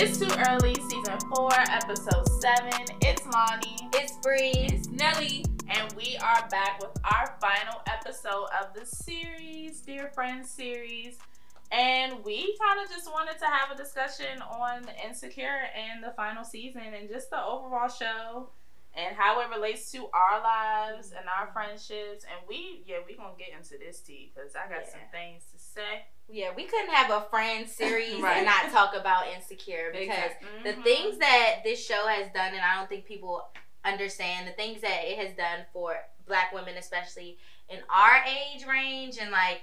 It's too early, season four, episode seven. It's Lonnie. It's Bree. It's Nelly. And we are back with our final episode of the series, Dear Friends series. And we kind of just wanted to have a discussion on Insecure and the final season and just the overall show and how it relates to our lives and our friendships. And we, yeah, we're gonna get into this tea because I got Yeah. some things to say. Yeah, we couldn't have a friend series Right. and not talk about Insecure because Exactly. the Mhm. things that this show has done, and I don't think people understand the things that it has done for black women, especially in our age range, and like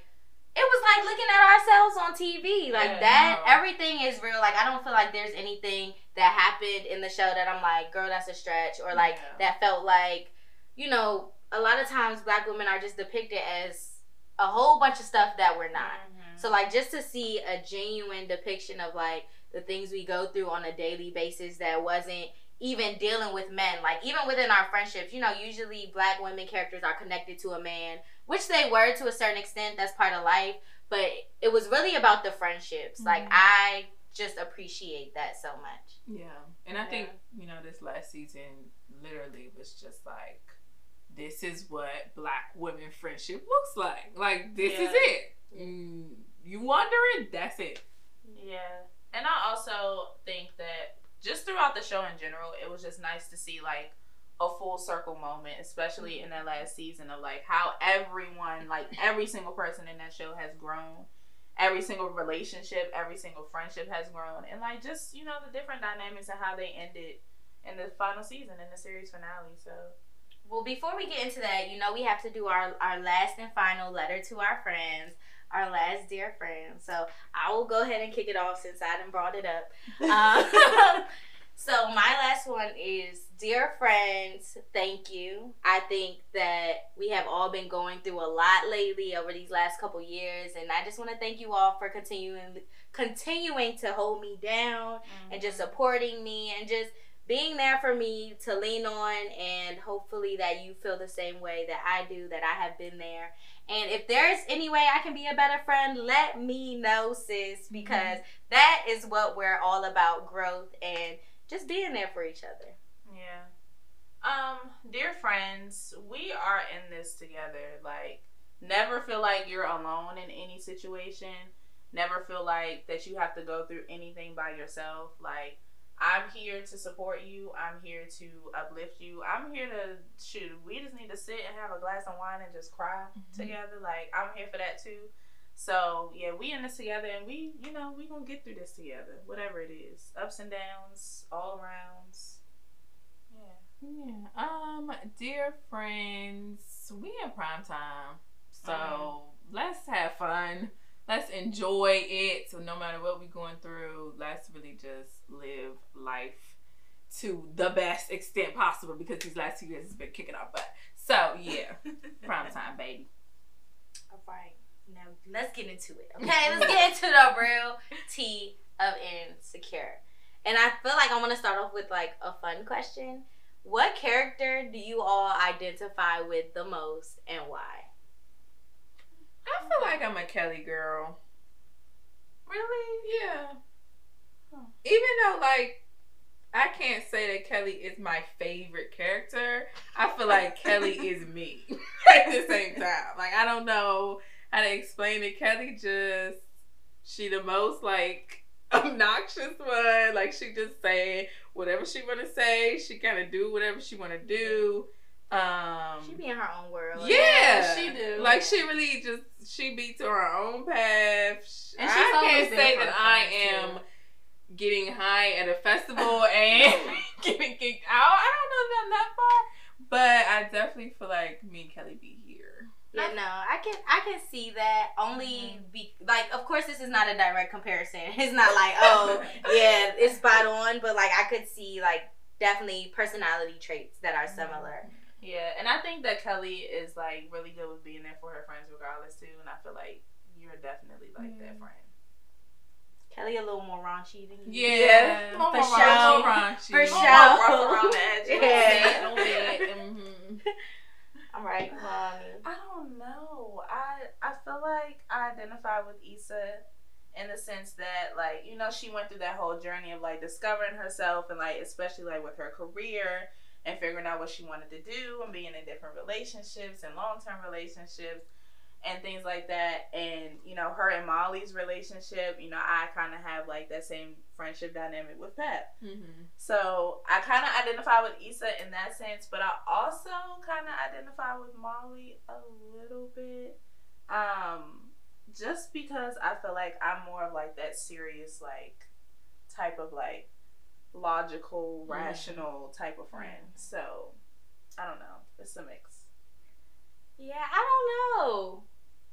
it was like looking at ourselves on TV. Like Yeah, that, no. everything is real. Like I don't feel like there's anything that happened in the show that I'm like, girl, that's a stretch, or like Yeah. that felt like, you know, a lot of times black women are just depicted as a whole bunch of stuff that we're not. Mhm. So like just to see a genuine depiction of like the things we go through on a daily basis that wasn't even dealing with men. Like even within our friendships, you know, usually black women characters are connected to a man, which they were to a certain extent. That's part of life. But it was really about the friendships. Like Mhm. I just appreciate that so much. Yeah. And I Yeah. think, you know, this last season literally was just like, this is what black women friendship looks like. Like, this is it. Mm, you wondering? That's it. Yeah. And I also think that just throughout the show in general, it was just nice to see like a full circle moment, especially in that last season of like how everyone, like every single person in that show has grown. Every single relationship, every single friendship has grown. And like just, you know, the different dynamics and how they ended in the final season in the series finale. So Well, before we get into that, you know, we have to do our, our last and final letter to our friends, our last dear friends. So I will go ahead and kick it off since I done brought it up. Um, so my last one is Dear friends, thank you. I think that we have all been going through a lot lately over these last couple years, and I just want to thank you all for continuing continuing to hold me down and just supporting me and just being there for me to lean on and hopefully that you feel the same way that I do that I have been there. And if there's any way I can be a better friend, let me know sis because that is what we're all about growth and just being there for each other. Yeah. Um, dear friends, we are in this together. Like, never feel like you're alone in any situation. Never feel like that you have to go through anything by yourself. Like, I'm here to support you. I'm here to uplift you. I'm here to shoot. We just need to sit and have a glass of wine and just cry together. Like, I'm here for that too. So yeah, we in this together, and we, you know, we gonna get through this together. Whatever it is, ups and downs, all arounds. Yeah. Yeah. Um, dear friends, we in prime time. So Mhm. let's have fun. Let's enjoy it. So no matter what we're going through, let's really just live life to the best extent possible because these last two years has been kicking our butt. So yeah, prime time, baby. All right. Now let's get into it. Okay, let's get into the real tea of insecure. And I feel like I want to start off with like a fun question. What character do you all identify with the most and why? I feel like I'm a Kelly girl. Really? Yeah. Huh. Even though like I can't say that Kelly is my favorite character, I feel like Kelly is me at the same time. Like I don't know how to explain it. Kelly just she the most like obnoxious one. Like she just say whatever she wanna say. She kinda do whatever she wanna do. Um She be in her own world. yeah, she do. Like she really just she be to her own path. And I she's always can't say that I friends, am getting high at a festival and getting kicked out. I don't know if I'm that far, but I definitely feel like me and Kelly be here. Yeah, no, I can I can see that only be like of course this is not a direct comparison. It's not like oh yeah it's spot on, but like I could see like definitely personality traits that are similar. Yeah, and I think that Kelly is like really good with being there for her friends regardless too, and I feel like you're definitely like that friend. Kelly a little more raunchy than you. Yeah, More For raunchy. sure. More raunchy. For More sure. rough around the edges. Yeah. A little bit, a little bit. Mhm. All right, mommy. I don't know. I I feel like I identify with Issa in the sense that like you know she went through that whole journey of like discovering herself and like especially like with her career and figuring out what she wanted to do and being in different relationships and long-term relationships and things like that and you know her and molly's relationship you know i kind of have like that same friendship dynamic with pep Mm-hmm. so i kind of identify with Issa in that sense but i also kind of identify with molly a little bit um just because i feel like i'm more of like that serious like type of like logical Mhm. rational type of friend so i don't know it's a mix Yeah, I don't know.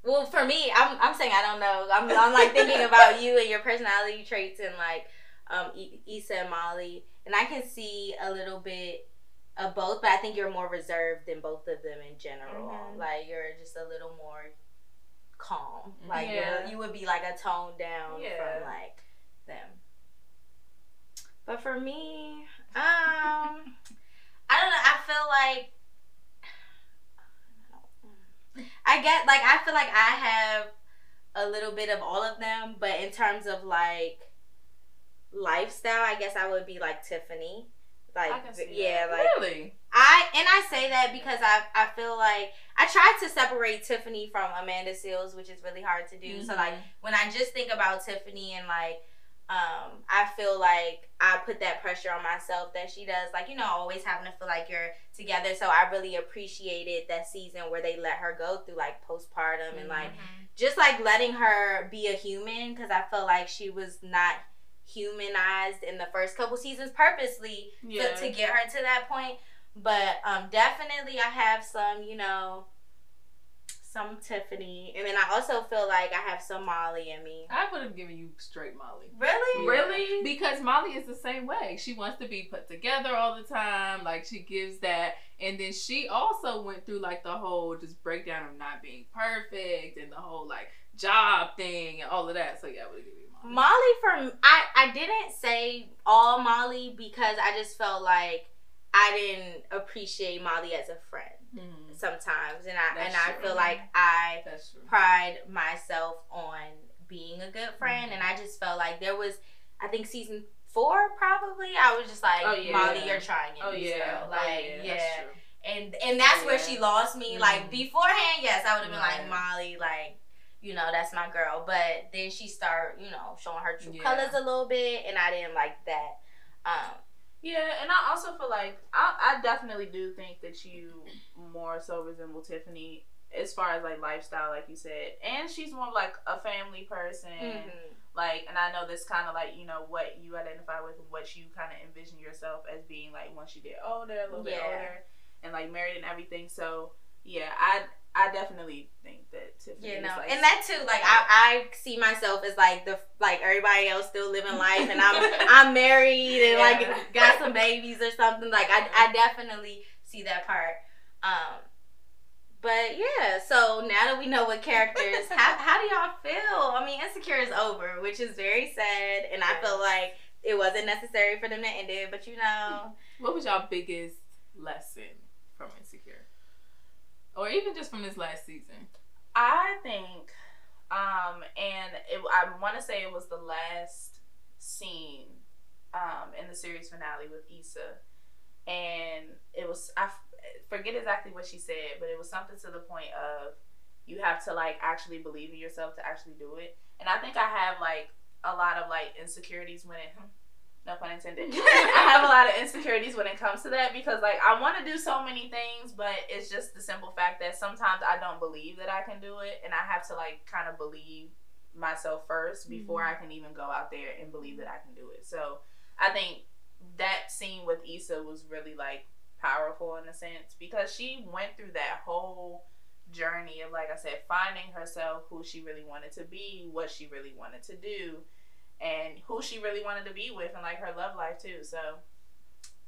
Well, for me, I'm I'm saying I don't know. I'm I'm like thinking about you and your personality traits and like um Issa and Molly, and I can see a little bit of both, but I think you're more reserved than both of them in general. Mhm. Like you're just a little more calm. Like Yeah. you would be like a tone down Yeah. from like them. But for me, um, I don't know. I feel like I get like I feel like I have a little bit of all of them, but in terms of like lifestyle, I guess I would be like Tiffany. Like I can see yeah, that. like really? I and I say that because I I feel like I tried to separate Tiffany from Amanda Seales, which is really hard to do. So like when I just think about Tiffany and like um I feel like I put that pressure on myself that she does. Like you know always having to feel like you're together. So I really appreciated that season where they let her go through like postpartum and like just like letting her be a human because I felt like she was not humanized in the first couple seasons purposely yeah to, to get her to that point. But um, definitely, I have some, you know, some Tiffany, and then I also feel like I have some Molly in me. I would have given you straight Molly. Really? really Because Molly is the same way. She wants to be put together all the time. Like she gives that. And then she also went through like the whole just breakdown of not being perfect and the whole like job thing and all of that. So yeah, I would have given you Molly. Molly from I I didn't say all Molly because I just felt like I didn't appreciate Molly as a friend Mhm. sometimes, and I That's and I true. feel like I pride myself on being a good friend, and I just felt like there was, I think season four probably. I was just like, Oh, yeah. Molly, you're trying it. oh yeah still. Oh, like yeah, yeah. that's true. and and that's Oh, where she lost me. Mhm. Like beforehand, yes, I would have been Right. like Molly, like you know, that's my girl. But then she start, you know, showing her true Yeah. colors a little bit, and I didn't like that. Um, Yeah, and I also feel like I, I definitely do think that you more so resemble Tiffany as far as like lifestyle, like you said, and she's more like a family person. mhm. Like, and I know this kind of like you know what you identify with, and what you kind of envision yourself as being like once you get older, a little bit older, and like married and everything. So yeah, I I definitely think that Tiffany. You know, like, and that too, like I, I see myself as like the like everybody else still living life, and I'm I'm married and Yeah. like got some babies or something. Like I, I definitely see that part. Um, but yeah, so now that we know what characters, how how do y'all feel? I mean, Insecure is over, which is very sad, and I feel like it wasn't necessary for them to end it. But you know, What was your biggest lesson from Insecure? Or even just from this last season? I think, um, and it, I want to say it was the last scene, um, in the series finale with Issa, and it was I f- forget exactly what she said, but it was something to the point of you have to like actually believe in yourself to actually do it, and I think I have like a lot of like insecurities when it. No pun intended. I have a lot of insecurities when it comes to that because like I want to do so many things, but it's just the simple fact that sometimes I don't believe that I can do it, and I have to like kind of believe myself first before mm-hmm. I can even go out there and believe that I can do it. So I think that scene with Issa was really like powerful in a sense because she went through that whole journey of like I said, finding herself, who she really wanted to be, what she really wanted to do and who she really wanted to be with and like her love life too. So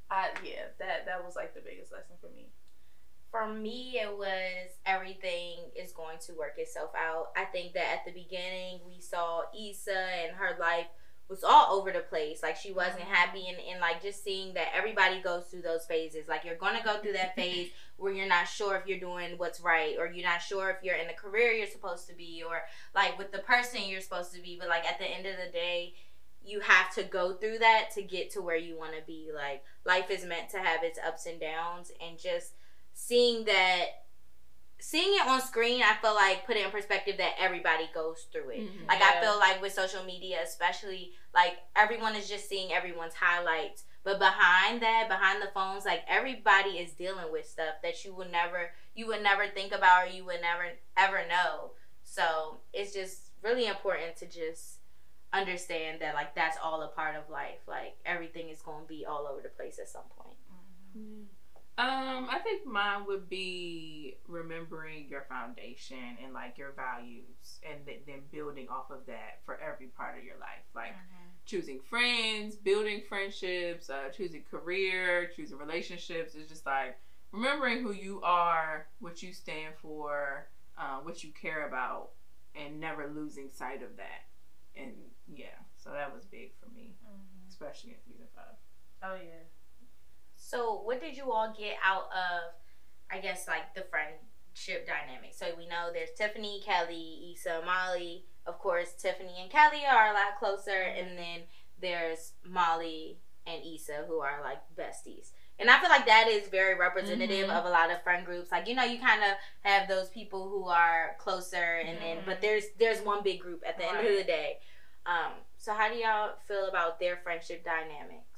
I yeah, that that was like the biggest lesson for me. for me, it was everything is going to work itself out. I think that at the beginning we saw Issa and her life was all over the place. Like she wasn't happy and, and like just seeing that everybody goes through those phases. Like you're gonna go through that phase where you're not sure if you're doing what's right or you're not sure if you're in the career you're supposed to be or like with the person you're supposed to be. But like at the end of the day, you have to go through that to get to where you wanna be. Like life is meant to have its ups and downs and just seeing that seeing it on screen, I feel like put it in perspective that everybody goes through it. Mhm. Like I feel like with social media, especially like everyone is just seeing everyone's highlights, but behind that, behind the phones, like everybody is dealing with stuff that you would never, you would never think about or you would never ever know. So it's just really important to just understand that like that's all a part of life. Like everything is going to be all over the place at some point. Um, I think mine would be remembering your foundation and like your values, and th- then building off of that for every part of your life. Like choosing friends, building friendships, uh, choosing career, choosing relationships. It's just like remembering who you are, what you stand for, uh, what you care about, and never losing sight of that. And yeah, so that was big for me, Mhm. especially in season five. What did you all get out of, I guess, like the friendship dynamic? So, we know there's Tiffany, Kelly, Issa, Molly. Of course, Tiffany and Kelly are a lot closer. And then there's Molly and Issa, who are like besties. And I feel like that is very representative Mhm. of a lot of friend groups. Like, you know, you kind of have those people who are closer, and then, Mhm. but there's there's one big group at the end of the day. Um, so, how do y'all feel about their friendship dynamics?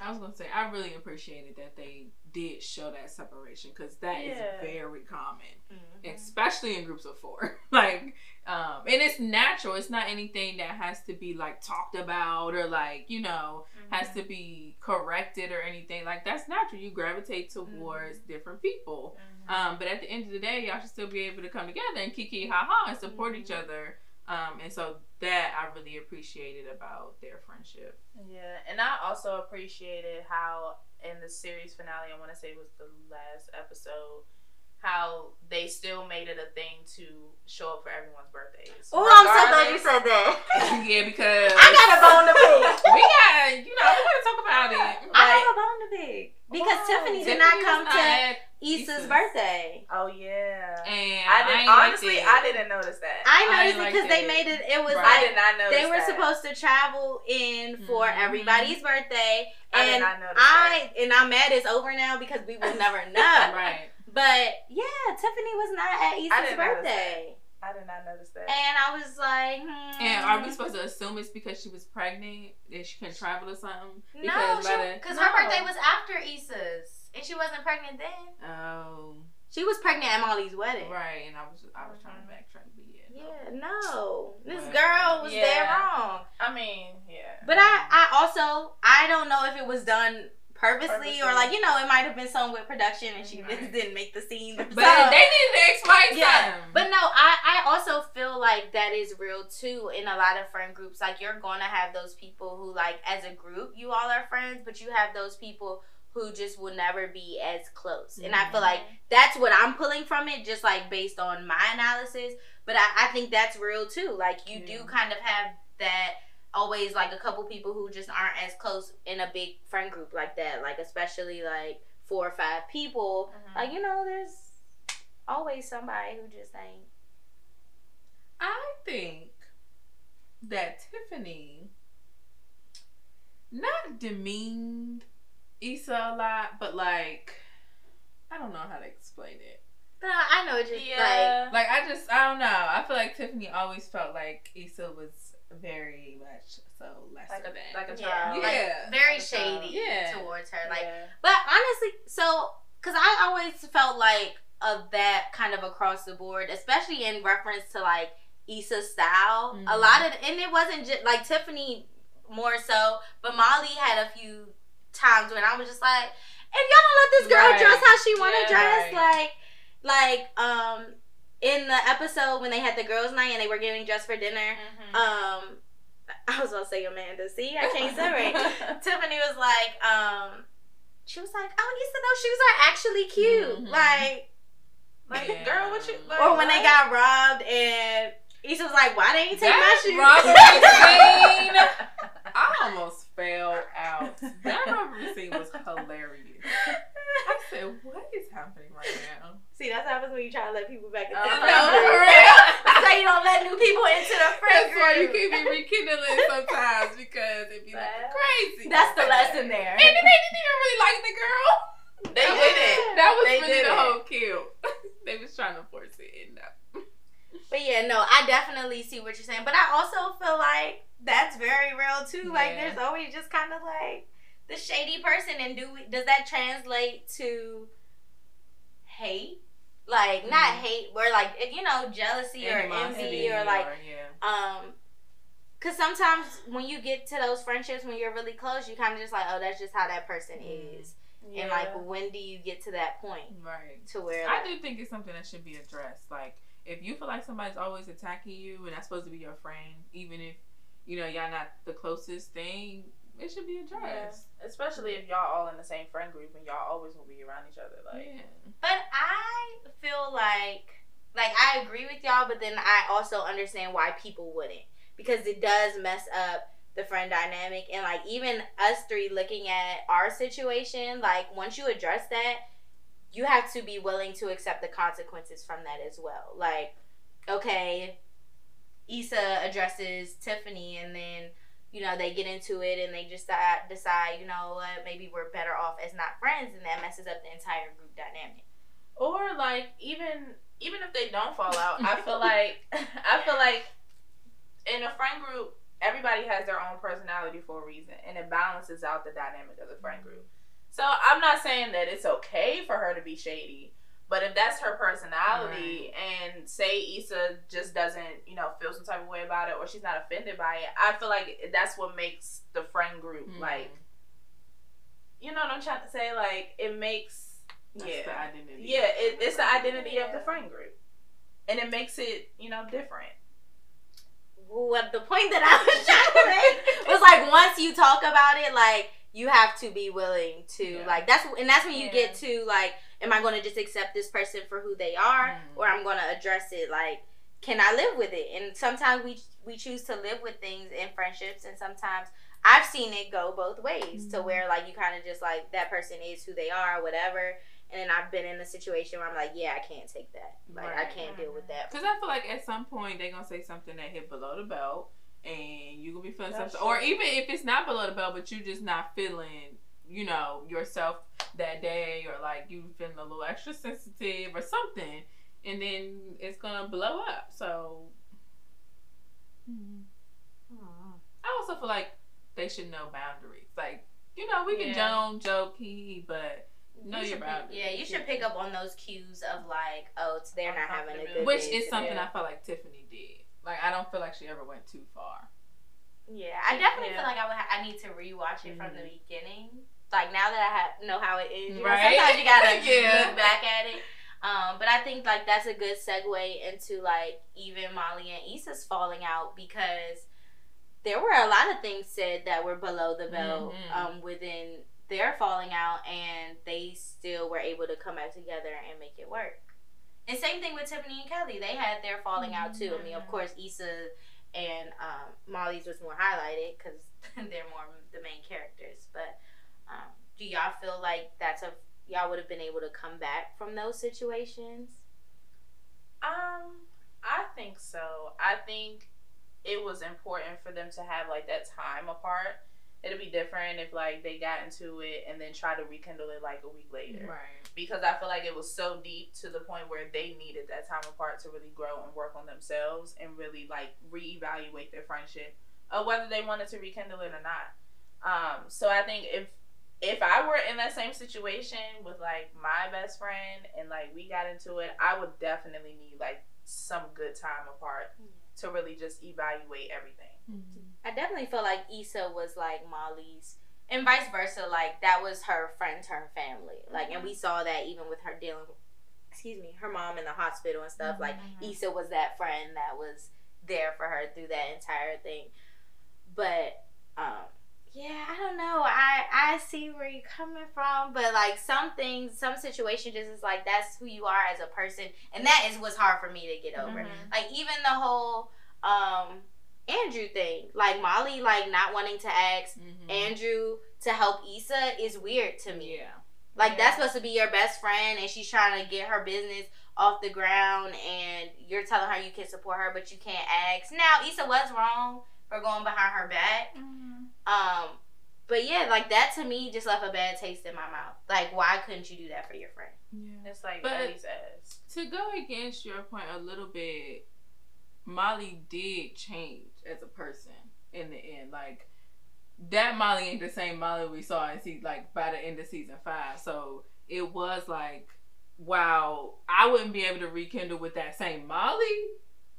I was gonna say I really appreciated that they did show that separation because that is Yeah. very common, Mm-hmm. especially in groups of four. like, um, and it's natural. It's not anything that has to be like talked about or like you know has to be corrected or anything. Like that's natural. You gravitate towards different people. Mhm. Um, but at the end of the day, y'all should still be able to come together and kiki ha ha and support each Mhm. other. Um, and so that I really appreciated about their friendship. Yeah, and I also appreciated how in the series finale, I want to say it was the last episode, how they still made it a thing to show up for everyone's birthdays. Oh, I'm so glad you said that. yeah, because I got a bone to pick. we got, you know, we gotta talk about it. I have a bone to pick because Whoa. Tiffany did Tiffany not come not to at- Issa's Issa's. birthday. Oh yeah. and I didn't ain't like honestly. it. I didn't notice that. I I noticed didn't it like because they made it. It was Right. I did not notice. they were that. supposed to travel in for Mhm. everybody's birthday, I did and not notice that. I and I'm mad it's over now because we will never know. right. But yeah, Tiffany was not at I Issa's didn't birthday, I did not notice that. and I was like, hmm. And are we supposed to assume it's because she was pregnant that she couldn't travel or something? No, Because by the- because No. her birthday was after Issa's, and she wasn't pregnant then. Oh, She was pregnant at Molly's wedding. right. And I was I was trying to Mhm. backtrack, but yeah. no. Yeah, no, this Right. girl was Yeah. dead wrong. I mean, yeah. But I, I also, I don't know if it was done purposely, Purposely. or like you know, it might have been some with production and she Right. just didn't make the scene. But themselves. they need to explain Yeah, something. But no, I, I also feel like that is real too in a lot of friend groups. Like you're gonna have those people who like as a group you all are friends, but you have those people who just will never be as close. And I feel like mm-hmm. that's what I'm pulling from it, just like based on my analysis. But I, I think that's real too. Like you do kind of have that always like a couple people who just aren't as close in a big friend group like that. Like especially like four or five people. Mhm. Like, you know, there's always somebody who just ain't I think that Tiffany not demeaned Issa a lot, but like I don't know how to explain it. No, I know just yeah. Like I just I don't know. I feel like Tiffany always felt like Issa was very much so lesser like a than. like a child. Yeah. like very Like shady Yeah. towards her. Like yeah. But honestly, so because I always felt like of that kind of across the board, especially in reference to like Issa's style. A Mhm. lot of, and it wasn't just like Tiffany more so, but Molly had a few times when I was just like, if y'all don't let this girl Right. dress how she want to Yeah, dress, right. like, like um, in the episode when they had the girls' night and they were getting dressed for dinner, Mhm. um, I was gonna say Amanda. See, I can't say separate. Tiffany was like, um, she was like, oh, Issa, those shoes are actually cute. Mhm. Like, like, Yeah. girl, what you? Like, or when they got robbed and Issa was like, "Why didn't you take my shoes?" robbery scene, I almost fell out. That robbery scene was hilarious. I said, "What is happening right now?" See, that's what happens when you try to let people back into Oh, the no, friend for real. so you don't let new people into the friend That's group. why you keep me rekindling sometimes because it'd be looking Well, crazy. That's the lesson there. And then they didn't even really like the girl. They That did was- it. That was They really the it. whole kill. they was trying to force it in that. But yeah, no, I definitely see what you're saying. But I also feel like that's very real too. Like there's always just kind of like the shady person, and do we, does that translate to hate? Like not Mhm. hate, where like you know jealousy or envy or like yeah. um. Cause sometimes when you get to those friendships when you're really close, you kind of just like, oh, that's just how that person Mhm. is. And like, when do you get to that point Right. to where I do think it's something that should be addressed. Like, if you feel like somebody's always attacking you and that's supposed to be your friend, even if you know y'all not the closest thing, it should be Yeah. addressed. Especially if y'all all in the same friend group and y'all always will be around each other. Like, Yeah. But I feel like like I agree with y'all, but then I also understand why people wouldn't because it does mess up the friend dynamic and like even us three looking at our situation, like once you address that, you have to be willing to accept the consequences from that as well. Like, okay, Issa addresses Tiffany and then you know they get into it and they just decide, decide you know what maybe we're better off as not friends and that messes up the entire group dynamic or like even even if they don't fall out, I feel like I feel like in a friend group, everybody has their own personality for a reason, and it balances out the dynamic of the friend group. So I'm not saying that it's okay for her to be shady, but if that's her personality, and say Issa just doesn't, you know, feel some type of way about it, or she's not offended by it, I feel like that's what makes the friend group Mhm. like, you know what I'm trying to say? Like it makes, That's yeah, the identity. yeah, it, it's the identity of the friend group, and it makes it, you know, different. what the point that I was trying to make was like once you talk about it, like you have to be willing to Yeah. like that's and that's when you Yeah. get to like, am I going to just accept this person for who they are, Mhm. or I'm going to address it like, can I live with it? And sometimes we we choose to live with things in friendships, and sometimes I've seen it go both ways to Mhm. where like you kind of just like that person is who they are, whatever. And then I've been in a situation where I'm like, yeah, I can't take that. Like I can't deal with that. Because I feel like at some point they're gonna say something that hit below the belt, and you gonna be feeling That's something, or even if it's not below the belt, but you're just not feeling, you know, yourself that day, or like you feeling a little extra sensitive or something, and then it's gonna blow up. So, Hmm. I also feel like they should know boundaries. Like, you know, we can Yeah. joke, joke, hee, but know You your should boundaries. pick- Yeah, you should pick up on those cues of like, oh, it's they're not having a good which day is something today. I felt like Tiffany did. Like, I don't feel like she ever went too far. Yeah, I definitely Yeah. feel like I would. Ha- I need to rewatch it from the Mhm. beginning. Like now that I ha- know how it is, you know, Right. sometimes you gotta Yeah. look back at it. Um, but I think like that's a good segue into like even Molly and Issa's falling out because there were a lot of things said that were below the belt Mhm. um, within their falling out, and they still were able to come back together and make it work. And same thing with Tiffany and Kelly; they had their falling out too. I mean, of Mhm. course, Issa and um, Molly's was more highlighted because they're more the main characters. But do y'all feel like that's a y'all would have been able to come back from those situations? Um, I think so. I think it was important for them to have like that time apart. It'd be different if like they got into it and then try to rekindle it like a week later. Right. Because I feel like it was so deep to the point where they needed that time apart to really grow and work on themselves and really like reevaluate their friendship of whether they wanted to rekindle it or not. Um, so I think if if I were in that same situation with like my best friend and like we got into it, I would definitely need like some good time apart to really just evaluate everything. I definitely feel like Issa was like Molly's, and vice versa. Like that was her friend her family. Like, and we saw that even with her dealing, excuse me, her mom in the hospital and stuff. Like Mhm. Issa was that friend that was there for her through that entire thing. But um, yeah, I don't know. I I see where you're coming from, but like some things, some situations, just is like that's who you are as a person, and that is what's hard for me to get over. Mhm. Like even the whole um Andrew thing, like Molly, like not wanting to ask Mhm. Andrew to help Issa is weird to me. yeah. Like Yeah. that's supposed to be your best friend, and she's trying to get her business off the ground, and you're telling her you can support her, but you can't ask. Now Issa was wrong for going behind her back. Um, but yeah, like that to me just left a bad taste in my mouth. Like, why couldn't you do that for your friend? Yeah. It's like But- Ellie says. To go against your point a little bit, Molly did change as a person in the end. Like that Molly ain't the same Molly we saw in see like by the end of season five. So it was like, wow, I wouldn't be able to rekindle with that same Molly.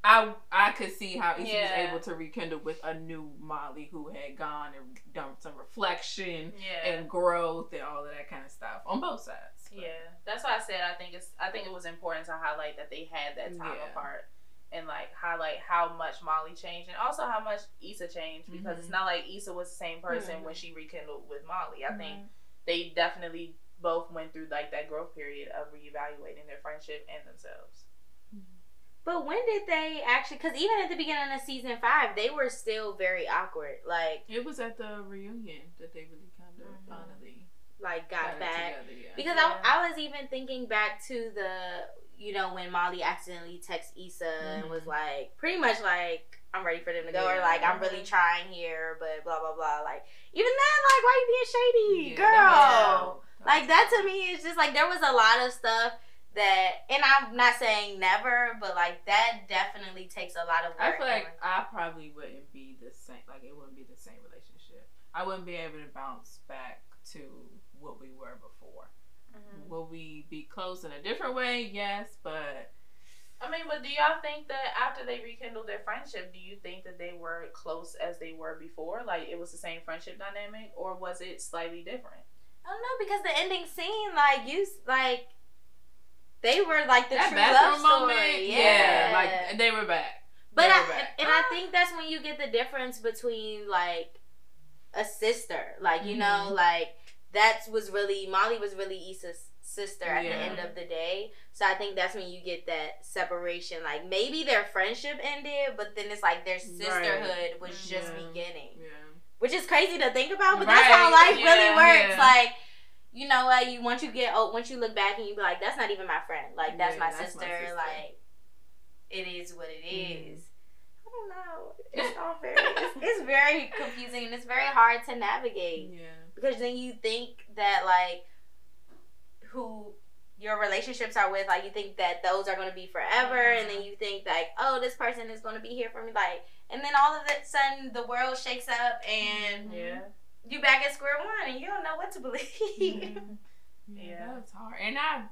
I I could see how Issa Yeah. was able to rekindle with a new Molly who had gone and done some reflection Yeah. and growth and all of that kind of stuff on both sides. But- Yeah, that's why I said I think it's I think it was important to highlight that they had that time Yeah. apart and like highlight how much Molly changed and also how much Issa changed because it's Mhm. not like Issa was the same person Mhm. when she rekindled with Molly. I think Mhm. they definitely both went through like that growth period of reevaluating their friendship and themselves. But when did they actually? Because even at the beginning of season five, they were still very awkward. Like, It was at the reunion that they really kind of Mhm. finally like got it back. together. Yeah. Because Yeah. I, I was even thinking back to the, you know, when Molly accidentally texted Issa and was Mhm. like, pretty much like, I'm ready for them to go, or like, I'm really trying here, but blah, blah, blah. Like, even then, like, why you being shady? Yeah, Girl. that Like, that to me is just like, there was a lot of stuff that, and I'm not saying never, but like, that definitely takes a lot of work. I feel like I probably wouldn't be the same. Like it wouldn't be the same relationship. I wouldn't be able to bounce back to what we were before. Mm-hmm. Will we be close in a different way? Yes, but I mean, but do y'all think that after they rekindled their friendship, do you think that they were close as they were before? Like it was the same friendship dynamic, or was it slightly different? I don't know because the ending scene, like you, like they were like the that true love moment, story. yeah, Yeah, like they were back. but I, back. and I think that's when you get the difference between like a sister, like you know, Mhm. like that was really Molly was really Issa's sister at the end of the day. So I think that's when you get that separation. Like maybe their friendship ended, but then it's like their sisterhood was just Yeah. beginning Yeah. which is crazy to think about, but that's how life yeah, really works. yeah. Like, you know what? You once you get oh, once you look back and you be like, that's not even my friend. Like that's, Yeah, my, that's my sister. sister. Like, it is what it Mhm. is. I don't know. It's all very. it's, it's very confusing and it's very hard to navigate Yeah. because then you think that like who your relationships are with, like you think that those are going to be forever, and then you think like, oh, this person is going to be here for me, like, and then all of a sudden the world shakes up and Yeah. You back at square one and you don't know what to believe. Yeah. Yeah. that was hard. And I,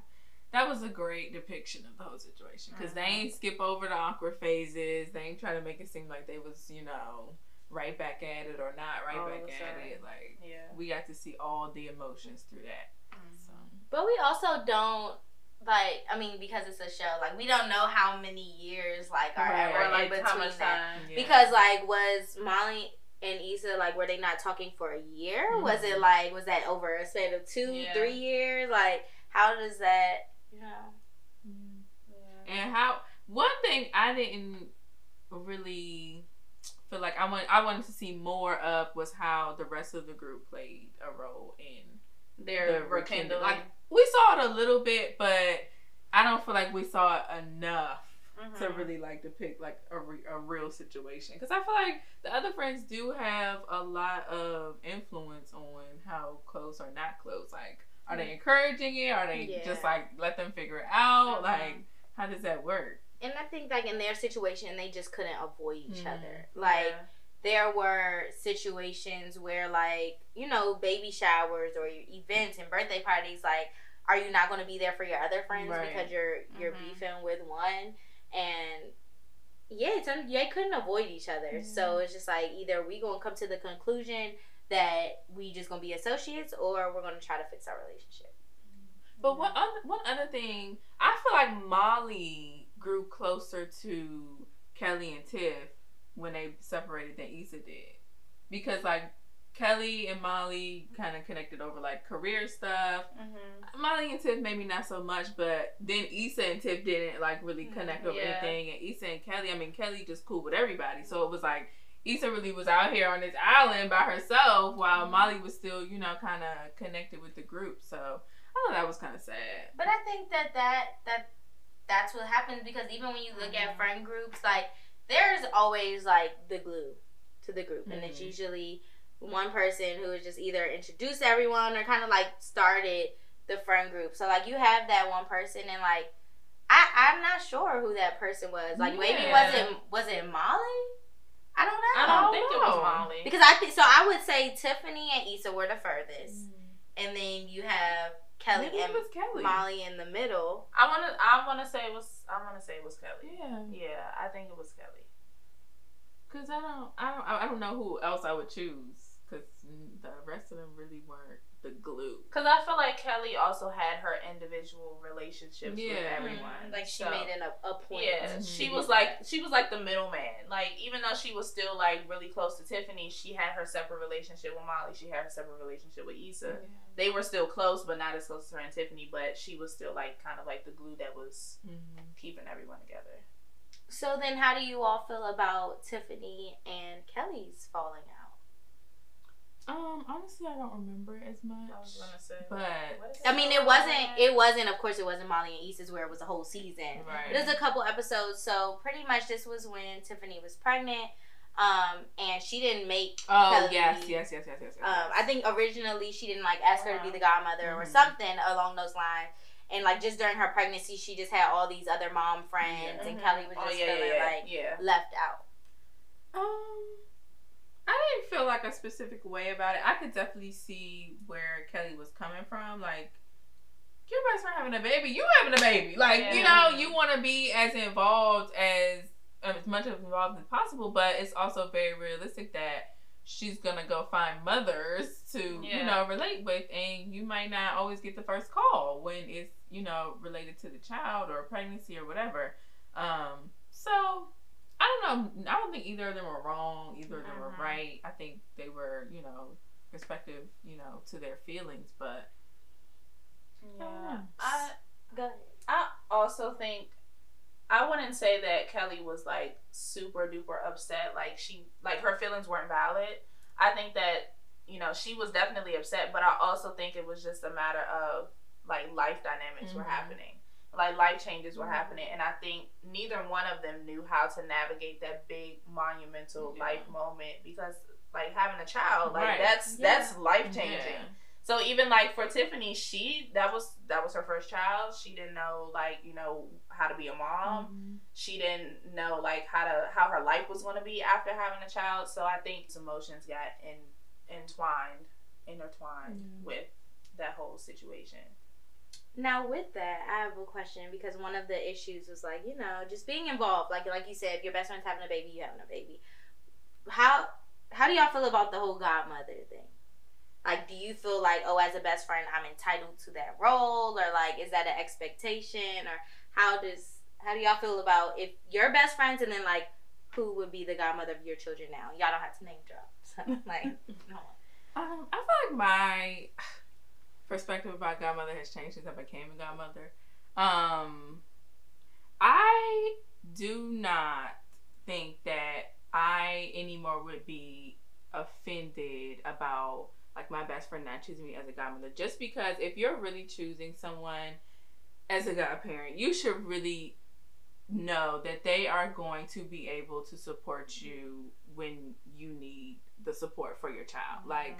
that was a great depiction of the whole situation because they Mhm. ain't skip over the awkward phases. They ain't try to make it seem like they was, you know, right back at it or not right All back a at it. Like Yeah. we got to see all the emotions through that. So But we also don't like. I mean, because it's a show, like we don't know how many years like are Right. ever Or like in how between much that. time? yeah. Because like, was Molly and Issa like were they not talking for a year? Mm-hmm. Was it like was that over a span of two, Yeah. three years? Like, how does that? You know. Yeah. Mm-hmm. And how one thing I didn't really feel like I want I wanted to see more of was how the rest of the group played a role in They're the rekindling. Like we saw it a little bit, but I don't feel like we saw it enough Mhm. to really like depict like a, re- a real situation. Because I feel like the other friends do have a lot of influence on how close or not close. Like, are they encouraging it? Are they Yeah. just like let them figure it out? Mhm. Like, how does that work? And I think like in their situation, they just couldn't avoid each Mhm. other. Like Yeah. there were situations where like you know baby showers or events and birthday parties like are you not going to be there for your other friends Right. because you're you're Mhm. beefing with one and yeah it's un- they couldn't avoid each other. So mm. it's just like either we gonna come to the conclusion that we just gonna be associates or we're gonna try to fix our relationship. Mm-hmm. But one other, one other thing, I feel like Molly grew closer to Kelly and Tiff when they separated than Issa did, because like Kelly and Molly kind of connected over like career stuff. Mm-hmm. Molly and Tiff maybe not so much, but then Issa and Tiff didn't like really connect over Yeah. anything. And Issa and Kelly, I mean Kelly just cool with everybody, so it was like Issa really was out here on this island by herself, while Mm-hmm. Molly was still you know kind of connected with the group. So I thought that was kind of sad. But I think that that that that's what happens because even when you look Mhm. at friend groups, like there's always like the glue to the group, and it's Mhm. usually one person who is just either introduced everyone or kind of like started the friend group. So like you have that one person, and like I I'm not sure who that person was. Like maybe was it was it Molly? I don't know. I don't Oh, think it was. Molly. because I think so. I would say Tiffany and Issa were the furthest, mm. and then you have Kelly Maybe and it was Kelly. Molly in the middle. I wanna I wanna say it was I wanna say it was Kelly. Yeah, Yeah, I think it was Kelly. cause I don't, I don't, I don't know who else I would choose, cause the rest of them really weren't the glue. Cause I feel like Kelly also had her individual relationships with Yeah. everyone. Like she So- made it a, a point. Yeah, Mhm. she was like she was like the middleman. Like even though she was still like really close to Tiffany, she had her separate relationship with Molly. She had her separate relationship with Issa. They were still close, but not as close as her and Tiffany. But she was still like kind of like the glue that was Mhm. keeping everyone together. So then, how do you all feel about Tiffany and Kelly's falling out? Um, honestly, I don't remember as much. I was gonna say, But- I mean, it wasn't. It wasn't. Of course, it wasn't Molly and Issa's where it was a whole season. Right. There's a couple episodes, so pretty much this was when Tiffany was pregnant, um, and she didn't make. Oh Kelly, yes, yes, yes, yes, yes. yes. Um, I think originally she didn't like ask her to be the godmother or Mhm. something along those lines. And like just during her pregnancy, she just had all these other mom friends, and. Kelly was oh just yeah, yeah, feeling yeah, like yeah. left out. Um, I didn't feel like a specific way about it. I could definitely see where Kelly was coming from. Like, your best friend having a baby, you having a baby. Like, you know, you want to be as involved as as much as involved as possible, but it's also very realistic that she's gonna go find mothers to you know relate with, and you might not always get the first call when it's you know related to the child or pregnancy or whatever. Um, so I don't know. I don't think either of them were wrong. Either of them were Mhm. right. I think they were, you know, respective, you know, to their feelings. But Yeah. I Go ahead. I also think I wouldn't say that Kelly was like super duper upset. Like she like her feelings weren't valid. I think that you know she was definitely upset, but I also think it was just a matter of like life dynamics were Mhm. happening. Like life changes were Mhm. happening, and I think neither one of them knew how to navigate that big monumental Yeah. life moment because like having a child, like Right. that's Yeah. that's life changing. Yeah. So even like for Tiffany, she that was that was her first child. She didn't know like you know how to be a mom. Mhm. She didn't know like how to how her life was going to be after having a child. So I think emotions got in, entwined, intertwined Mhm. with that whole situation. Now with that, I have a question because one of the issues was like, you know, just being involved. Like like you said, if your best friend's having a baby, you having a baby. How how do y'all feel about the whole godmother thing? Like, do you feel like, oh, as a best friend, I'm entitled to that role, or like, is that an expectation, or how does how do y'all feel about if your best friends and then like who would be the godmother of your children now? Y'all don't have to name drop. So, like, no. Um, I feel like my perspective about godmother has changed since I became a godmother. Um, I do not think that I anymore would be offended about like my best friend not choosing me as a godmother. Just because if you're really choosing someone as a godparent, you should really know that they are going to be able to support you when you need the support for your child. Like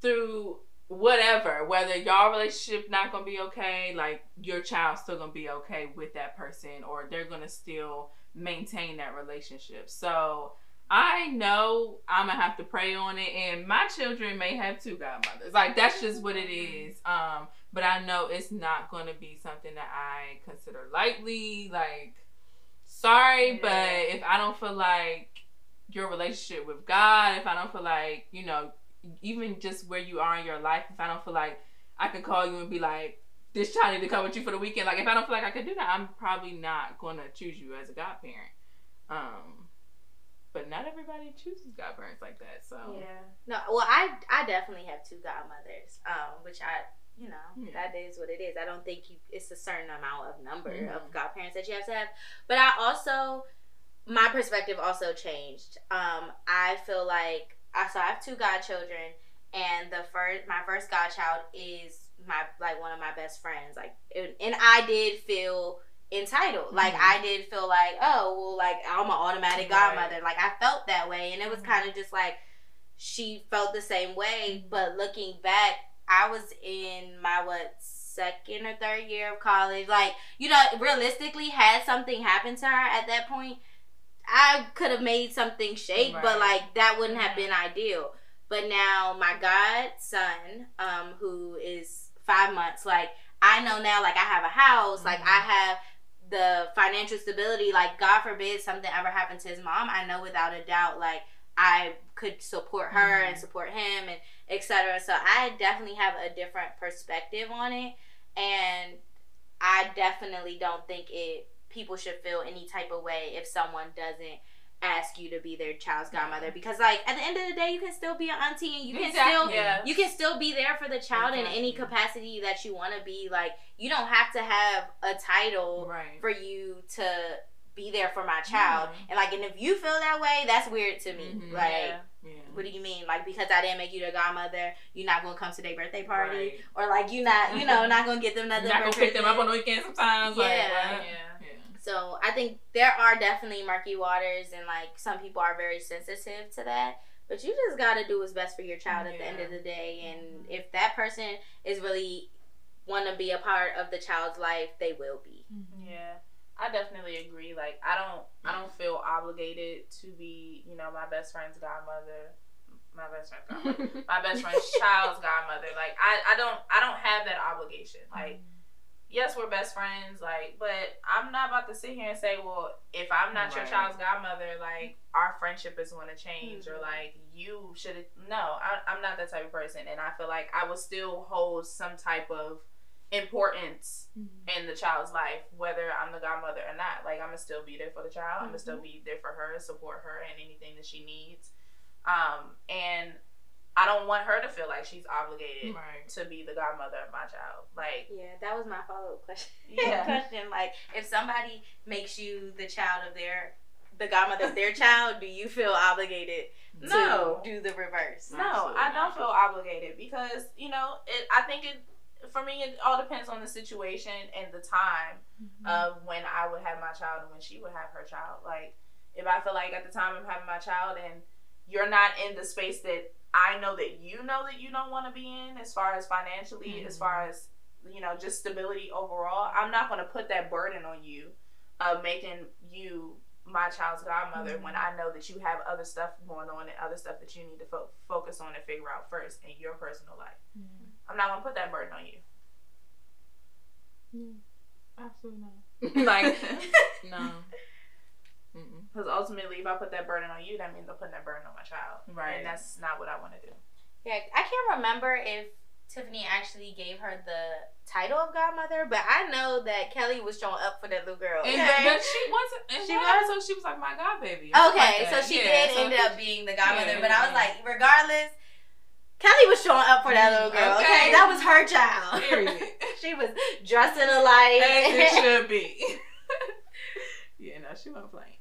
through whatever, whether y'all relationship not gonna be okay, like your child's still gonna be okay with that person, or they're gonna still maintain that relationship. So I know I'm gonna have to pray on it, and my children may have two godmothers. Like that's just what it is. Um, but I know it's not gonna be something that I consider lightly. Like, sorry, but if I don't feel like your relationship with God, if I don't feel like, you know, even just where you are in your life, if I don't feel like I could call you and be like, this child need to come with you for the weekend, like if I don't feel like I could do that, I'm probably not gonna choose you as a godparent. Um but not everybody chooses godparents like that. So Yeah. No, well, I I definitely have two godmothers, um, which I you know Yeah. that is what it is. I don't think you it's a certain amount of number Mhm. of godparents that you have to have, but I also my perspective also changed. Um, I feel like I so I have two godchildren, and the first my first godchild is my like one of my best friends. Like, and, and I did feel entitled. Like Mhm. I did feel like, oh well, like I'm an automatic Right. godmother. Like I felt that way, and it was Mhm. kind of just like she felt the same way. But looking back, I was in my what second or third year of college. Like you know, realistically, had something happened to her at that point, I could have made something shake, but like that wouldn't have been ideal. But now my godson, um, who is five months, like I know now, like I have a house, like Mhm. I have the financial stability. Like God forbid something ever happened to his mom, I know without a doubt, like I could support her and Mhm. support him and etc. So I definitely have a different perspective on it, and I definitely don't think it people should feel any type of way if someone doesn't ask you to be their child's godmother because like at the end of the day you can still be an auntie and you can Exactly. still Yeah. you can still be there for the child in any capacity that you want to be like you don't have to have a title right. for you to be there for my child Mhm. and like and if you feel that way that's weird to me Mhm. like Yeah. Yeah. what do you mean like because i didn't make you the godmother you're not gonna come to their birthday party Right. or like you're not you know not gonna get them nothing Not gonna pick them up on Christmas. the weekend sometimes. Like, Yeah. what? Yeah. yeah. so i think there are definitely murky waters and like some people are very sensitive to that but you just gotta do what's best for your child at the end of the day and Mhm. if that person is really want to be a part of the child's life they will be Yeah. I definitely agree. Like I don't I don't feel obligated to be, you know, my best friend's godmother. My best friend's godmother. my best friend's child's godmother. Like I, I don't I don't have that obligation. Like yes, we're best friends, like, but I'm not about to sit here and say, well, if I'm not your child's godmother, like our friendship is going to change, or Mhm. like you should. No, I, I'm not that type of person, and I feel like I will still hold some type of importance in the child's life, whether I'm the godmother or not. Like I'm gonna still be there for the child. I'm gonna still be there for her, support her and anything that she needs. Um, and I don't want her to feel like she's obligated Right. to be the godmother of my child. Like, Yeah, that was my follow up question. Yeah. question like, if somebody makes you the child of their, the godmother of their child, do you feel obligated to No. do the reverse? no, Absolutely I don't not. feel obligated because you know, it, I think it. For me, it all depends on the situation and the time mm-hmm. of when I would have my child and when she would have her child. Like, if I feel like at the time I'm having my child and you're not in the space that I know that you know that you don't want to be in, as far as financially, as far mm-hmm. as you know, just stability overall, I'm not going to put that burden on you of making you my child's godmother mm-hmm. when I know that you have other stuff going on and other stuff that you need to fo- focus on and figure out first in your personal life. I'm not going to put that burden on you. Mm. Absolutely not. like, no. Because ultimately, if I put that burden on you, that means I'm putting that burden on my child. Right. And that's not what I want to do. Yeah, I can't remember if Tiffany actually gave her the title of godmother, but I know that Kelly was showing up for that little girl. And okay? but she wasn't. And She she was? was. So she was like my god baby. Okay, so she did end up being the godmother, Yeah, but I was yeah. like, regardless, Kelly was showing up for that little mm, girl. Okay, Okay. that was her child. She was dressing alike. As it should be. yeah, no, she wasn't playing.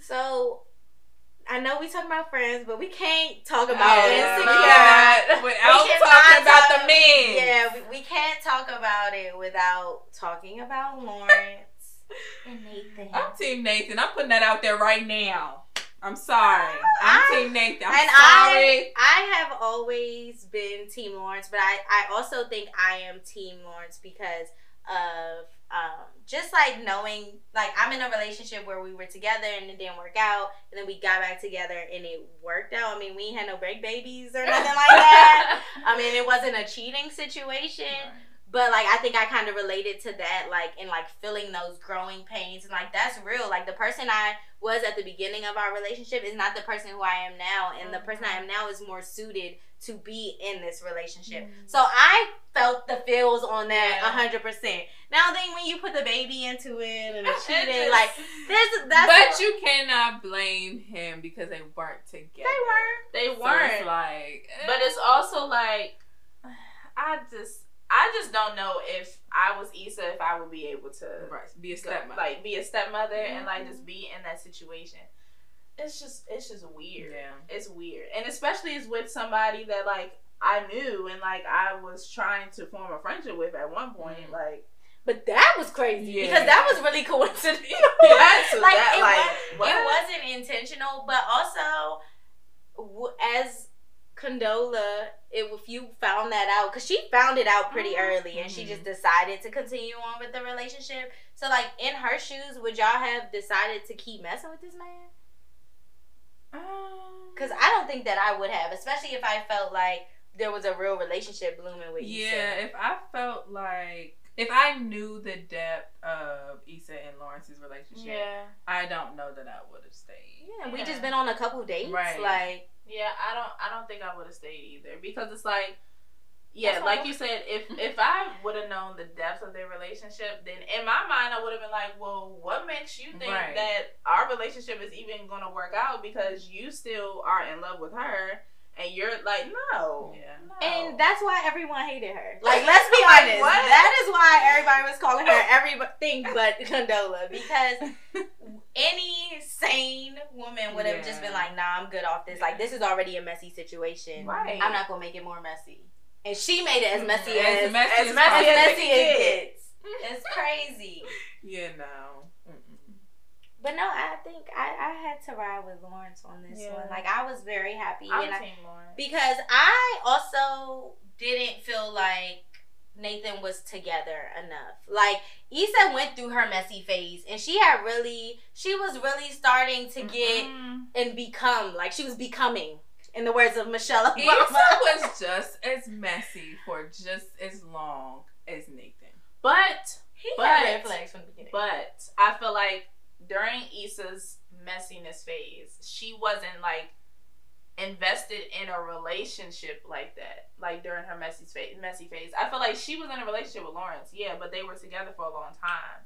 so I know we talk about friends, but we can't talk about Oh, insecure. without talking about talk- the men. Yeah, we, we can't talk about it without talking about Lawrence and Nathan. I'm Team Nathan. I'm putting that out there right now. I'm sorry. I'm I- Team Nathan. I'm and sorry. I, I have always been Team Lawrence, but I, I also think I am Team Lawrence because of um, just like knowing, like I'm in a relationship where we were together and it didn't work out, and then we got back together and it worked out. I mean, we had no break babies or nothing like that. I mean, it wasn't a cheating situation, But like I think I kind of related to that, like in like feeling those growing pains, and like that's real. Like the person I was at the beginning of our relationship is not the person who I am now, and the person I am now is more suited to be in this relationship. So I felt the feels on that Yeah. a hundred percent. Now then, when you put the baby into it and the It cheating, just- like there's that's but you cannot blame him because they weren't together. they weren't. They weren't. it's like, eh. But it's also like I just I just don't know if I was Issa if I would be able to right, be a go- stepmother. like be a stepmother and like just be in that situation. It's just it's just weird. yeah. It's weird. And especially it's with somebody that like I knew and like I was trying to form a friendship with at one point. Mhm. Like But that was crazy Yeah. because that was really coincidental. that's like, that, it, like was, it wasn't intentional, but also w- as Condola, if you found that out, because she found it out pretty Mhm. early, and she just decided to continue on with the relationship. So, like in her shoes, would y'all have decided to keep messing with this man? Um, Because I don't think that I would have, especially if I felt like there was a real relationship blooming with you. Yeah, if I felt like if I knew the depth of Issa and Lawrence's relationship, Yeah. I don't know that I would have stayed. Yeah, we just been on a couple dates. Right. Like, Yeah, I don't I don't think I would have stayed either because it's like yeah, That's like you said, if if I would have known the depth of their relationship, then in my mind I would have been like, well, what makes you think Right. that our relationship is even going to work out because you still are in love with her and you're like, no, Yeah. no. and that's why everyone hated her. Like, let's be Like, honest. what? That is why everybody was calling her everything but Condola because any sane woman would have just been like, "Nah, I'm good off this. Like, this is already a messy situation. right. I'm not gonna make it more messy." And she made it as messy As as, messy as as messy as as possible. messy it as gets. gets. It's crazy. Yeah, no. But no, I think I, I had to ride with Lawrence on this Yeah. one. Like I was very happy, I'm and I, Lawrence. because I also didn't feel like Nathan was together enough. Like Issa went through her messy phase, and she had really, she was really starting to get Mm-mm. and become like she was becoming. In the words of Michelle Obama. Issa was just as messy for just as long as Nathan. But he But- had red flags from the beginning. But I feel like during Issa's messiness phase, she wasn't like invested in a relationship like that. Like during her messy phase, messy phase, I feel like she was in a relationship with Lawrence, yeah, but they were together for a long time.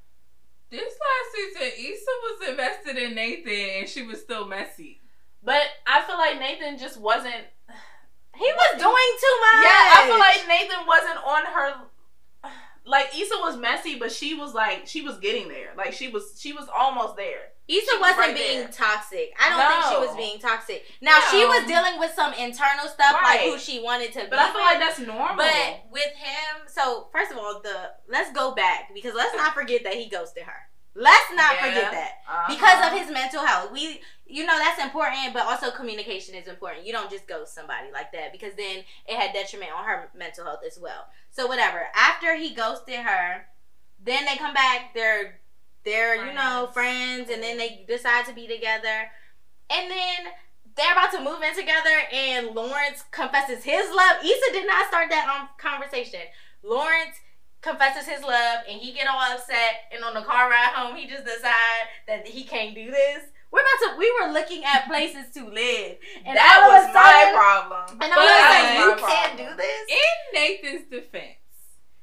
This last season, Issa was invested in Nathan and she was still messy. But I feel like Nathan just wasn't. he was doing too much. Yeah, I feel like Nathan wasn't on her. Like Issa was messy, but she was like she was getting there. Like she was she was almost there. Issa She was wasn't right being there. toxic. I don't think she was being toxic. Now she was dealing with some internal stuff, like who she wanted to be. But I feel with. like that's normal. But with him, so first of all, the let's go back because let's not forget that he ghosted her. Let's not Yeah. forget that Uh-huh. because of his mental health. We, you know, that's important, but also communication is important. You don't just ghost somebody like that because then it had detriment on her mental health as well. So whatever. After he ghosted her, then they come back. They're they're you know friends, and then they decide to be together, and then. They're about to move in together, and Lawrence confesses his love. Issa did not start that um, conversation. Lawrence confesses his love and he get all upset and on the car ride home he just decide that he can't do this. We're about to we were looking at places to live. And that all of was a my problem. And all of a But- sudden you That was my can't do this. In Nathan's defense,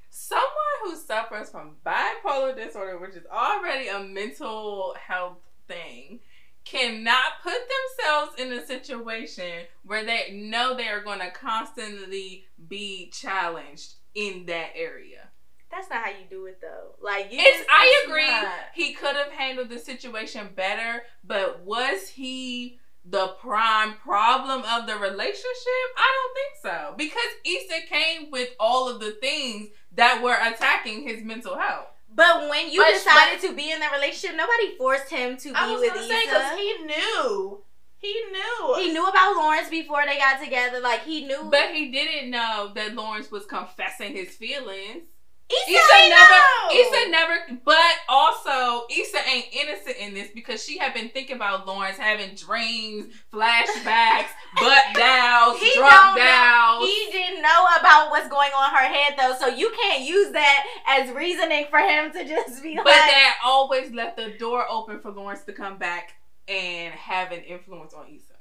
someone who suffers from bipolar disorder, which is already a mental health thing, cannot put themselves in a situation where they know they are going to constantly be challenged in that area. That's not how you do it though. Like you It's just- I agree not. he could have handled the situation better, but was he the prime problem of the relationship? I don't think so. Because Issa came with all of the things that were attacking his mental health. But when you But- decided to be in that relationship, nobody forced him to be I was with Issa. because he knew, he knew. he knew about Lawrence before they got together. Like he knew. But he didn't know that Lawrence was confessing his feelings. Issa, Issa never know. Issa never but also Issa ain't innocent in this because she had been thinking about Lawrence having dreams, flashbacks, butt downs, He drunk downs. He didn't know about what's going on in her head though, so you can't use that as reasoning for him to just be like. But like, that always left the door open for Lawrence to come back and have an influence on Issa.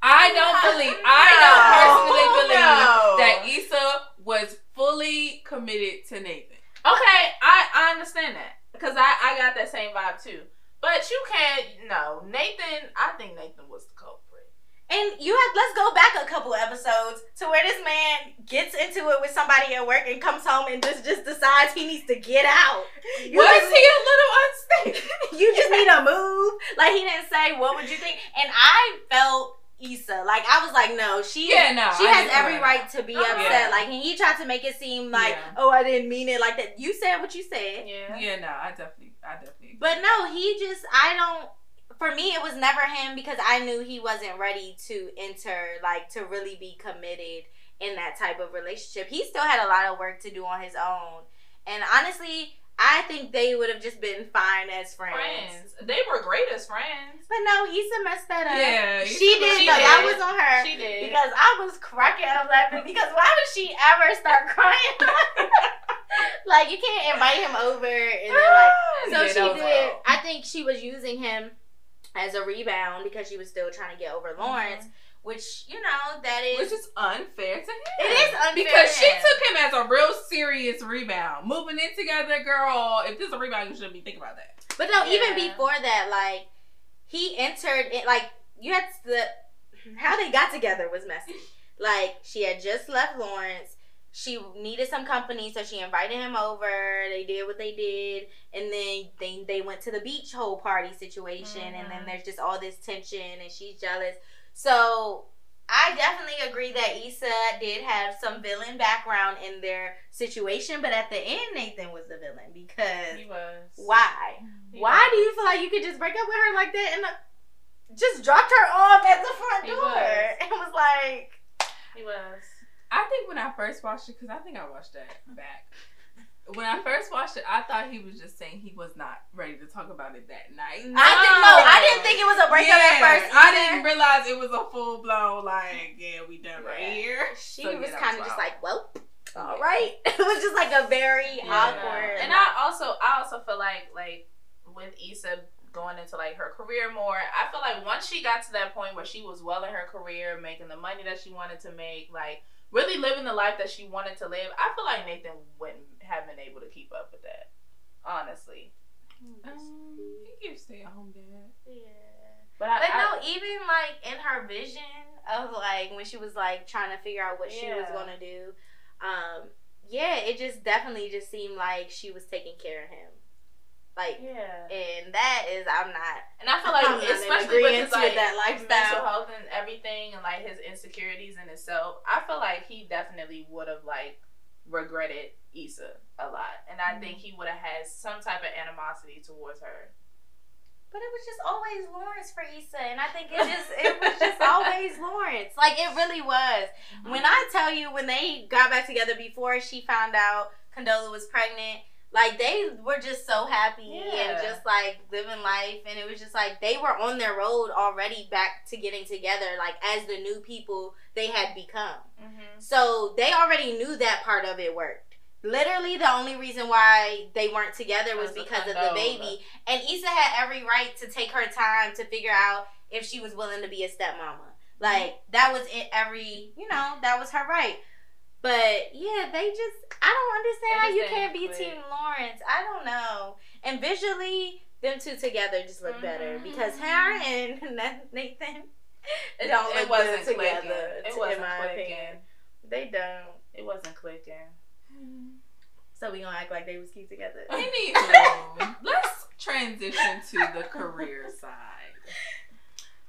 I don't believe. I don't personally believe that Issa was fully committed to Nathan. Okay, I, I understand that because I, I got that same vibe too. But you can't. No, Nathan. I think Nathan was the culprit. And you have let's go back a couple episodes to where this man gets into it with somebody at work and comes home and just just decides he needs to get out. You Was just- he a little unstable? you just need a move. Like he didn't say what would you think. And I felt Issa. Like I was like, no, she Yeah, no, she I has every feel right to be Oh, upset. yeah. Like and he tried to make it seem like, Yeah. oh, I didn't mean it like that. You said what you said. Yeah. Yeah, no, I definitely, I definitely. But no, he just I don't for me it was never him because I knew he wasn't ready to enter like to really be committed in that type of relationship. He still had a lot of work to do on his own. And honestly, I think they would have just been fine as friends. Friends. They were great as friends. But no, Issa messed that up. Yeah, she did. messed She though. did. That was on her. She did. Because I was cracking up laughing. Because why would she ever start crying? like you can't invite him over and then like so Yeah, she did. wild. I think she was using him as a rebound because she was still trying to get over Lawrence, mm-hmm. Which you know that is. Which is unfair to him. It is unfair because she took him as a real serious rebound. Moving in together, girl. If this is a rebound, you shouldn't be thinking about that. but no, even before that, like he entered it. Like you had the how they got together was messy. Like she had just left Lawrence. She needed some company, so she invited him over. They did what they did, and then they they went to the beach whole party situation, and then Mhm. there's just all this tension, and she's jealous. So I definitely agree that Issa did have some villain background in their situation, but at the end, Nathan was the villain because He was. why? He Why was. do you feel like you could just break up with her like that and uh, just dropped her off at the front He door was. and was like, He was. I think when I first watched it, because I think I watched that back. When I first watched it, I thought he was just saying he was not ready to talk about it that night. I didn't know. I didn't think it was a breakup Yeah, at first. I didn't realize it was a full blown like, yeah, we done right Yeah. here. She So, was that kind of just like, well, all right. It was just like a very Yeah. awkward. And I also I also feel like like with Issa going into like her career more, I feel like once she got to that point where she was well in her career, making the money that she wanted to make, like really living the life that she wanted to live, I feel like Nathan wouldn't have been able to keep up with that. Honestly. Um, he gives stay at home dad. yeah. But I, But I- no, even like in her vision of like when she was like trying to figure out what she was gonna do, um, yeah, it just definitely just seemed like she was taking care of him. Like, yeah. and that is I'm not. And I feel like, I'm especially with his agreeance with like that mental lifestyle. health and everything, and like his insecurities in himself, I feel like he definitely would have like regretted Issa a lot, and I think he would have had some type of animosity towards her. But it was just always Lawrence for Issa, and I think it just it was just always Lawrence. Like it really was. When I tell you, when they got back together before she found out Condola was pregnant, like they were just so happy and just like living life, and it was just like they were on their road already back to getting together, like as the new people they had become. Mm-hmm. So they already knew that part of it worked. Literally, the only reason why they weren't together was Because of the baby. And Issa had every right to take her time to figure out if she was willing to be a stepmama. Like that was it. Every you know that was her right. But yeah, they just I don't understand how you can't be click. Team Lawrence. I don't know. And visually, them two together just look better Mhm. because her and Nathan It, don't it look wasn't good clicking. together. It wasn't my clicking. opinion. They don't. It wasn't clicking. So we gonna act like they was cute together. Anywho, let's transition to the career side.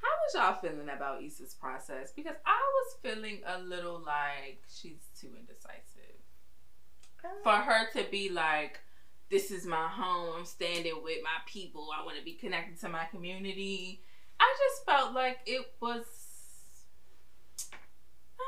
How was y'all feeling about Issa's process? Because I was feeling a little like she's too indecisive. Um, For her to be like, this is my home, I'm standing with my people, I want to be connected to my community. I just felt like it was. I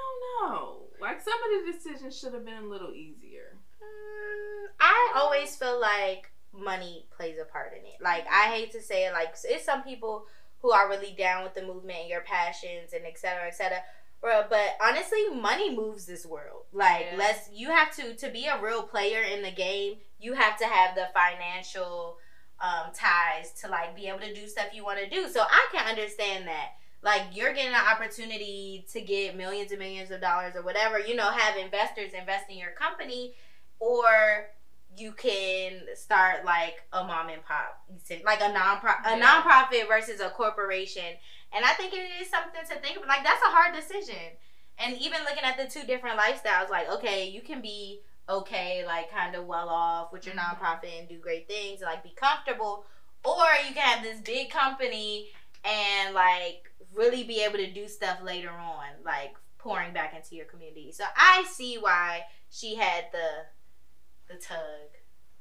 don't know. Like some of the decisions should have been a little easier. Mm, I always feel like money plays a part in it. Like I hate to say it, like it's some people who are really down with the movement and your passions and et cetera, et cetera. But honestly, money moves this world. Like, Yeah. let's you have to to be a real player in the game. You have to have the financial um, ties to like be able to do stuff you want to do. So I can understand that. Like you're getting an opportunity to get millions and millions of dollars or whatever. You know, have investors invest in your company, or you can start like a mom and pop, like a non a nonprofit versus a corporation. And I think it is something to think about. Like that's a hard decision. And even looking at the two different lifestyles, like okay, you can be okay, like kind of well off with your Mhm. nonprofit and do great things, and like be comfortable, or you can have this big company and like really be able to do stuff later on, like pouring back into your community. So I see why she had the the tug.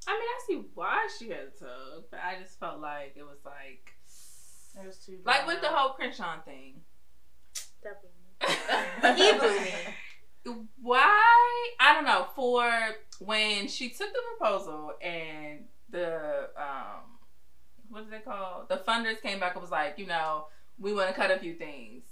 I mean, I see why she had a tug, but I just felt like it was like, It was too like with the whole Crenshaw thing. He blew me. Why? I don't know. For when she took the proposal and the um, what is it called? The funders came back and was like, you know, we want to cut a few things.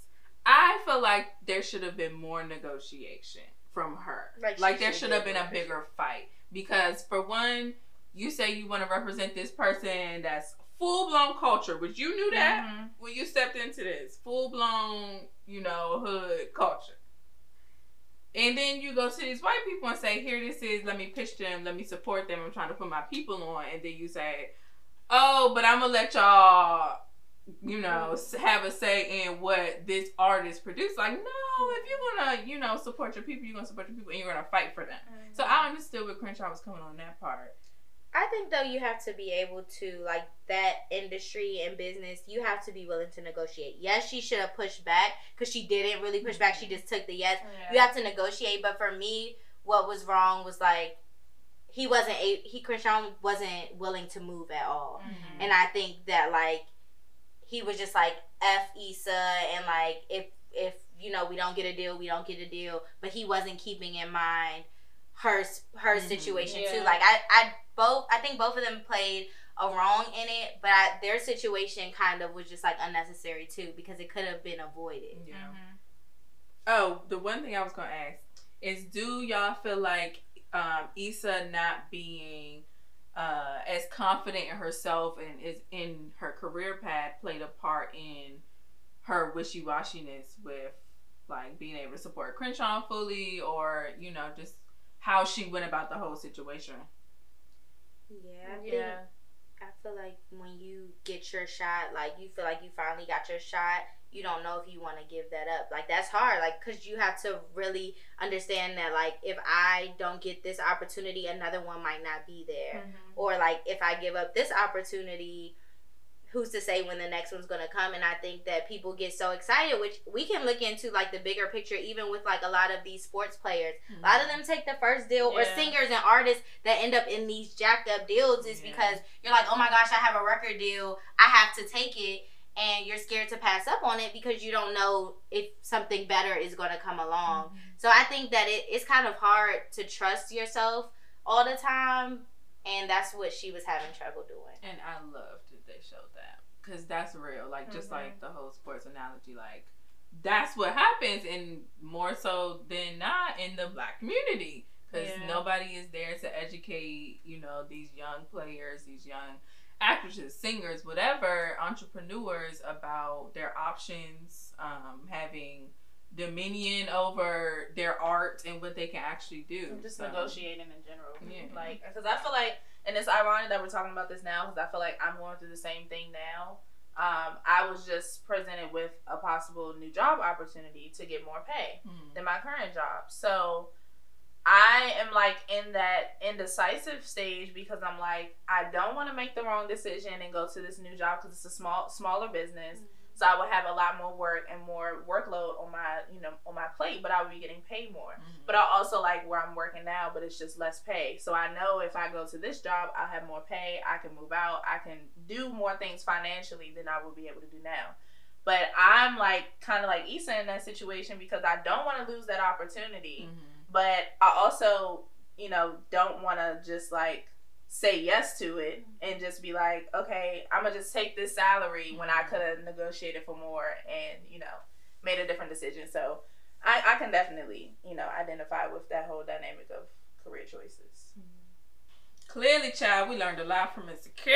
I feel like there should have been more negotiation from her. Like Like, there should have been a bigger fight because for one, you say you want to represent this person that's full blown culture, which you knew that Mhm. when you stepped into this full blown, you know, hood culture. And then you go to these white people and say, here this is, let me pitch them, let me support them, I'm trying to put my people on. And then you say, oh, but I'm to let y'all, you know, have a say in what this artist produced. Like, no, if you're going to, you know, support your people, you're to support your people and you're to fight for them. Mm-hmm. So I understood where Crenshaw was coming on that part. I think though you have to be able to like that industry and business. You have to be willing to negotiate. Yes, she should have pushed back because she didn't really push back. She mm-hmm. just took the yes. Yeah. You have to negotiate. But for me, what was wrong was like he wasn't a he Crenshaw wasn't willing to move at all. Mhm. And I think that like he was just like F Issa and like if if you know we don't get a deal, we don't get a deal. But he wasn't keeping in mind her her Mhm. situation too. Like I I both I think both of them played a wrong in it, but I, their situation kind of was just like unnecessary too because it could have been avoided. Yeah. Mhm. Oh, the one thing I was gonna ask is, do y'all feel like um, Issa not being uh, as confident in herself and is in her career path played a part in her wishy washiness with like being able to support Crenshaw fully, or you know, just how she went about the whole situation? Yeah, I think Yeah. I feel like when you get your shot, like you feel like you finally got your shot, you don't know if you want to give that up. Like that's hard, like because you have to really understand that, like if I don't get this opportunity, another one might not be there, Mhm. or like if I give up this opportunity. Who's to say when the next one's gonna come? And I think that people get so excited, which we can look into like the bigger picture, even with like a lot of these sports players. A lot of them take the first deal, or singers and artists that end up in these jacked up deals is Yeah. because you're like, oh my gosh, I have a record deal, I have to take it, and you're scared to pass up on it because you don't know if something better is going to come along. So I think that it, it's kind of hard to trust yourself all the time, and that's what she was having trouble doing. And I loved that they showed that because that's real. Like just Mhm. like the whole sports analogy, like that's what happens, and more so than not in the black community because Yeah. nobody is there to educate. You know these young players, these young actresses, singers, whatever, entrepreneurs about their options, um, having dominion over their art and what they can actually do. just So, negotiating in general. Yeah. Like, because I feel like, and it's ironic that we're talking about this now because I feel like I'm going through the same thing now. Um, I was just presented with a possible new job opportunity to get more pay mhm. than my current job. So I am like in that indecisive stage because I'm like, I don't want to make the wrong decision and go to this new job because it's a small, smaller business. So I would have a lot more work and more workload on my, you know, on my plate, but I would be getting paid more. Mhm. But I also like where I'm working now, but it's just less pay. So I know if I go to this job, I'll have more pay. I can move out. I can do more things financially than I would be able to do now. But I'm like kind of like Issa in that situation because I don't want to lose that opportunity. Mhm. But I also, you know, don't want to just like say yes to it and just be like, okay, I'm gonna just take this salary when I mm-hmm. could have negotiated for more and you know made a different decision. So I, I can definitely you know identify with that whole dynamic of career choices. Clearly, child, we learned a lot from Insecure.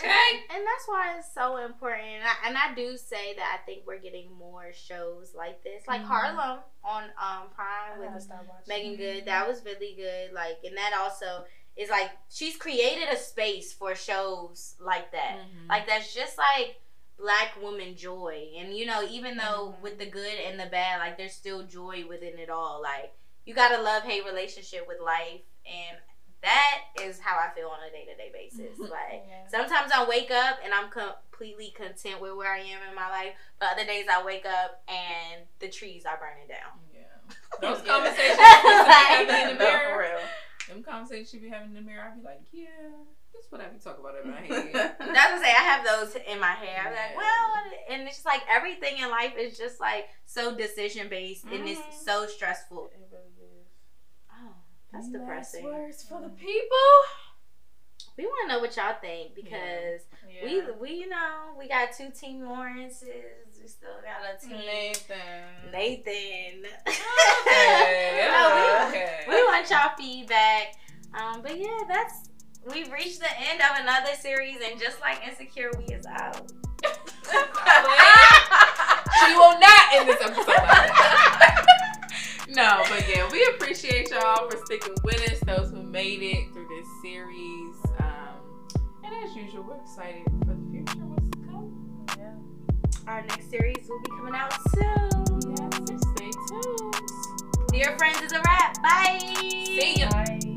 Okay. And that's why it's so important. And I, and I do say that I think we're getting more shows like this, like Mhm. Harlem on um Prime I with gotta start watching. Meagan Good. That was really good. Like, and that also is like she's created a space for shows like that. Mhm. Like that's just like black woman joy. And you know, even though Mhm. with the good and the bad, like there's still joy within it all. Like you gotta love hate relationship with life and that is how I feel on a day to day basis. Like Yeah. sometimes I wake up and I'm completely content with where I am in my life, but other days I wake up and the trees are burning down. Yeah. Those conversations you be having in the No, mirror. for real. Them conversations you be having in the mirror, I be like, yeah, that's what I be talking about in my head. That's what I say. I have those in my head. I'm like, well, and it's just like everything in life is just like so decision based and it's Mhm. so stressful. It really that's depressing. words for the Mm. people. We want to know what y'all think because Yeah. we we you know we got two Team Lawrences. We still got a team Nathan. Nathan. Okay, No, okay. we, we want y'all feedback. Um, but yeah, that's we've reached the end of another series, and just like Insecure, we is out. she will not end this episode. no, but yeah, we appreciate y'all for sticking with us. Those who made it through this series, um, and as usual, we're excited for the future. What's to come? Yeah. Our next series will be coming out soon. Yes, so stay tuned. Dear friends, is a wrap. Bye. See ya. Bye.